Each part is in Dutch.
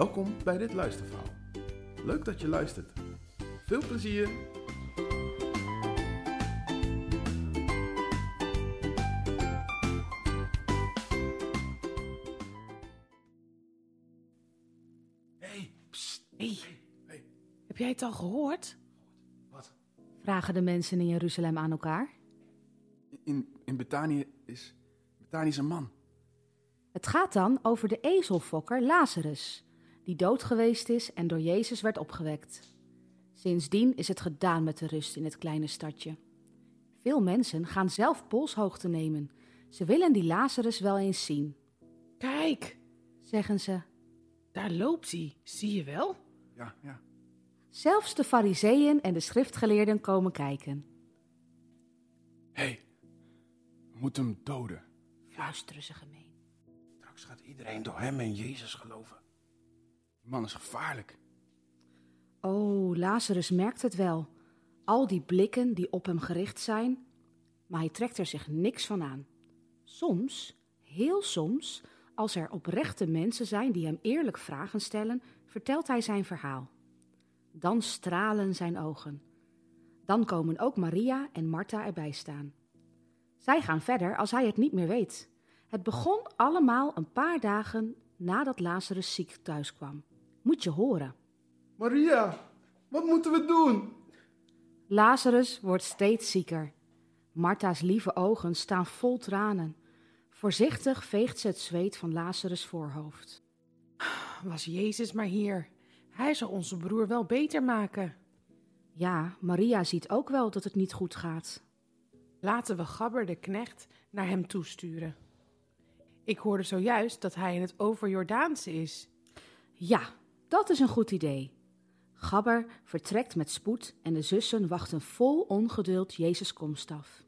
Welkom bij dit luisterverhaal. Leuk dat je luistert. Veel plezier! Hey, psst. Hey, Hey, heb jij het al gehoord? wat? vragen de mensen in Jeruzalem aan elkaar. In, in Betanië is... Betanië is een man. Het gaat dan over de ezelfokker Lazarus, die dood geweest is en door Jezus werd opgewekt. Sindsdien is het gedaan met de rust in het kleine stadje. Veel mensen gaan zelf polshoogte nemen. Ze willen die Lazarus wel eens zien, Kijk, zeggen ze. daar loopt hij. Zie je wel? Ja, ja. Zelfs de fariseeën en de schriftgeleerden komen kijken. hey, we moeten hem doden. Fluisteren ze gemeen. Straks gaat iedereen door hem en Jezus geloven. Man is gevaarlijk. Oh, Lazarus merkt het wel. Al die blikken die op hem gericht zijn, maar hij trekt er zich niks van aan. Soms, heel soms, als er oprechte mensen zijn die hem eerlijk vragen stellen, vertelt hij zijn verhaal. Dan stralen zijn ogen. Dan komen ook Maria en Martha erbij staan. Zij gaan verder als hij het niet meer weet. Het begon allemaal een paar dagen nadat Lazarus ziek thuis kwam. Moet je horen. Maria, wat moeten we doen? Lazarus wordt steeds zieker. Martha's lieve ogen staan vol tranen. Voorzichtig veegt ze het zweet van Lazarus' voorhoofd. Was Jezus maar hier. Hij zal onze broer wel beter maken. Ja, Maria ziet ook wel dat het niet goed gaat. Laten we Gabber de knecht naar hem toesturen. Ik hoorde zojuist dat hij in het overjordaanse is. Ja, dat is een goed idee. Gabber vertrekt met spoed en de zussen wachten vol ongeduld Jezus' komst af.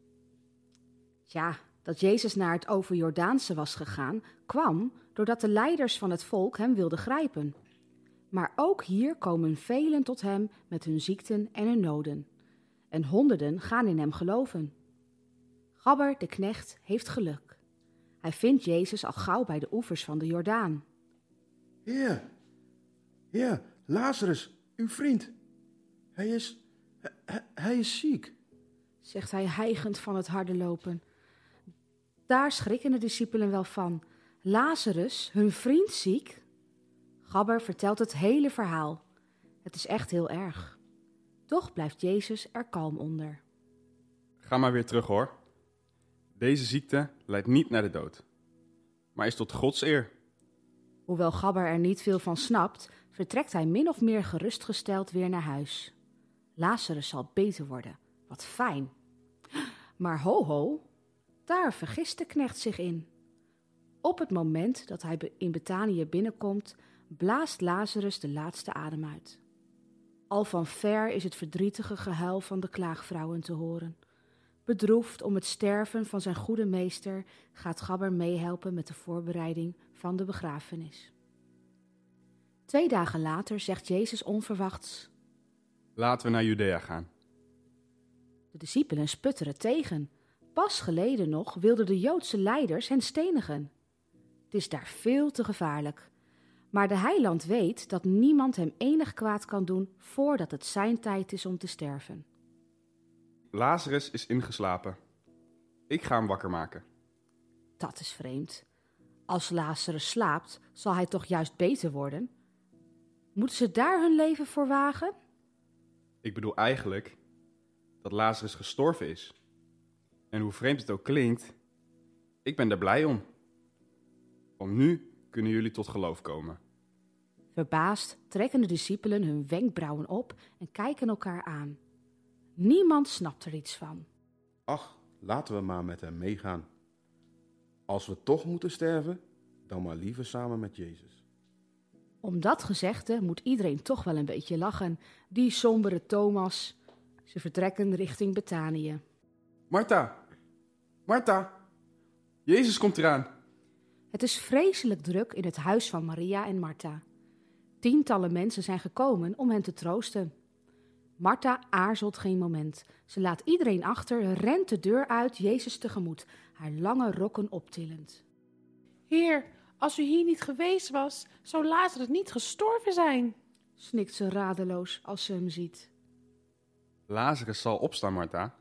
Ja, dat Jezus naar het overjordaanse was gegaan, kwam doordat de leiders van het volk hem wilden grijpen. Maar ook hier komen velen tot hem met hun ziekten en hun noden. En honderden gaan in hem geloven. Gabber, de knecht, heeft geluk. Hij vindt Jezus al gauw bij de oevers van de Jordaan. Heer, heer, Lazarus, uw vriend. Hij is, hij, hij is ziek. zegt hij hijgend van het harde lopen. Daar schrikken de discipelen wel van. Lazarus, hun vriend, ziek? Gabber vertelt het hele verhaal. Het is echt heel erg. Toch blijft Jezus er kalm onder. Ga maar weer terug hoor. Deze ziekte leidt niet naar de dood, maar is tot Gods eer. Hoewel Gabber er niet veel van snapt, vertrekt hij min of meer gerustgesteld weer naar huis. Lazarus zal beter worden. Wat fijn. Maar ho ho, daar vergist de knecht zich in. Op het moment dat hij in Betanië binnenkomt, blaast Lazarus de laatste adem uit. Al van ver is het verdrietige gehuil van de klaagvrouwen te horen. Bedroefd om het sterven van zijn goede meester gaat Gabber meehelpen met de voorbereiding van de begrafenis. Twee dagen later zegt Jezus onverwachts: Laten we naar Judea gaan. De discipelen sputteren tegen. Pas geleden nog wilden de Joodse leiders hen stenigen. Het is daar veel te gevaarlijk. Maar de heiland weet dat niemand hem enig kwaad kan doen voordat het zijn tijd is om te sterven. Lazarus is ingeslapen. Ik ga hem wakker maken. Dat is vreemd. Als Lazarus slaapt, zal hij toch juist beter worden? Moeten ze daar hun leven voor wagen? Ik bedoel eigenlijk dat Lazarus gestorven is. En hoe vreemd het ook klinkt, ik ben er blij om. Want nu kunnen jullie tot geloof komen. Verbaasd trekken de discipelen hun wenkbrauwen op en kijken elkaar aan. Niemand snapt er iets van. Ach, laten we maar met hem meegaan. Als we toch moeten sterven, dan maar liever samen met Jezus. Om dat gezegde moet iedereen toch wel een beetje lachen. Die sombere Thomas. Ze vertrekken richting Betanië. Martha! Martha! Jezus komt eraan! Het is vreselijk druk in het huis van Maria en Martha. Tientallen mensen zijn gekomen om hen te troosten. Martha aarzelt geen moment. Ze laat iedereen achter, rent de deur uit Jezus tegemoet, haar lange rokken optillend. Heer, als u hier niet geweest was, zou Lazarus niet gestorven zijn. Snikt ze radeloos als ze hem ziet. Lazarus zal opstaan, Martha.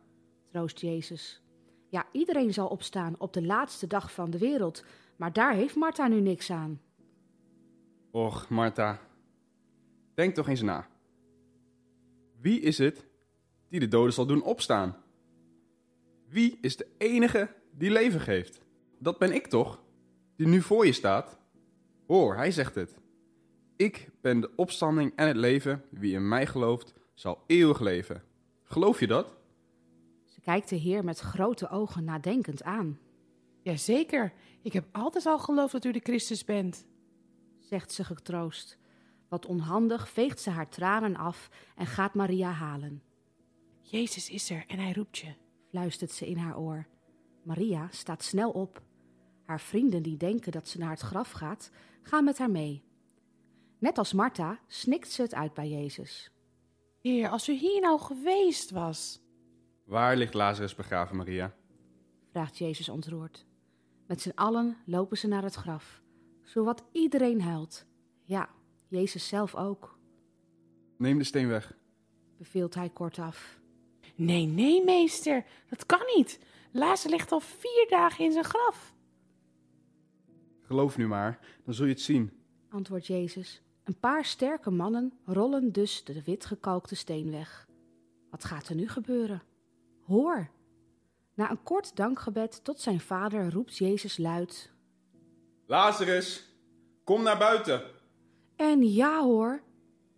Troost Jezus. Ja, iedereen zal opstaan op de laatste dag van de wereld, maar daar heeft Martha nu niks aan. Och, Martha. Denk toch eens na. Wie is het die de doden zal doen opstaan? Wie is de enige die leven geeft? Dat ben ik toch, die nu voor je staat? Hoor, hij zegt het. Ik ben de opstanding en het leven. Wie in mij gelooft, zal eeuwig leven. Geloof je dat? Ze kijkt de Heer met grote ogen nadenkend aan. Jazeker, ik heb altijd al geloofd dat u de Christus bent. zegt ze getroost. Wat onhandig veegt ze haar tranen af en gaat Maria halen. Jezus is er en hij roept je. Fluistert ze in haar oor. Maria staat snel op. Haar vrienden die denken dat ze naar het graf gaat, gaan met haar mee. Net als Martha snikt ze het uit bij Jezus. Heer, als u hier nou geweest was. Waar ligt Lazarus begraven, Maria? vraagt Jezus ontroerd. Met z'n allen lopen ze naar het graf. Zowat iedereen huilt. Ja, Jezus zelf ook, Neem de steen weg. beveelt hij kortaf. Nee, nee, meester, dat kan niet. Lazarus ligt al vier dagen in zijn graf. Geloof nu maar, dan zul je het zien. antwoordt Jezus. Een paar sterke mannen rollen dus de witgekalkte steen weg. Wat gaat er nu gebeuren? Hoor! Na een kort dankgebed tot zijn vader roept Jezus luid. Lazarus, kom naar buiten. En ja hoor,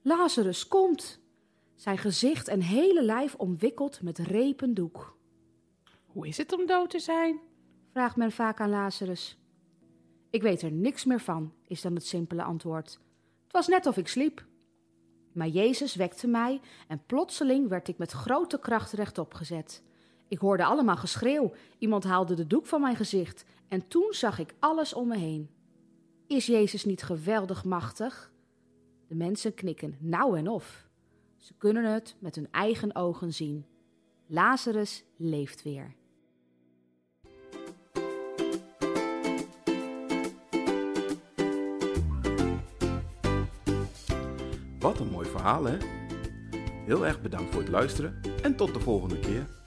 Lazarus komt. Zijn gezicht en hele lijf omwikkeld met repen doek. Hoe is het om dood te zijn? Vraagt men vaak aan Lazarus. Ik weet er niks meer van, is dan het simpele antwoord. Het was net of ik sliep. Maar Jezus wekte mij en plotseling werd ik met grote kracht rechtop gezet. Ik hoorde allemaal geschreeuw, iemand haalde de doek van mijn gezicht en toen zag ik alles om me heen. Is Jezus niet geweldig machtig? De mensen knikken nou en of. Ze kunnen het met hun eigen ogen zien. Lazarus leeft weer. Wat een mooi verhaal, hè? Heel erg bedankt voor het luisteren en tot de volgende keer.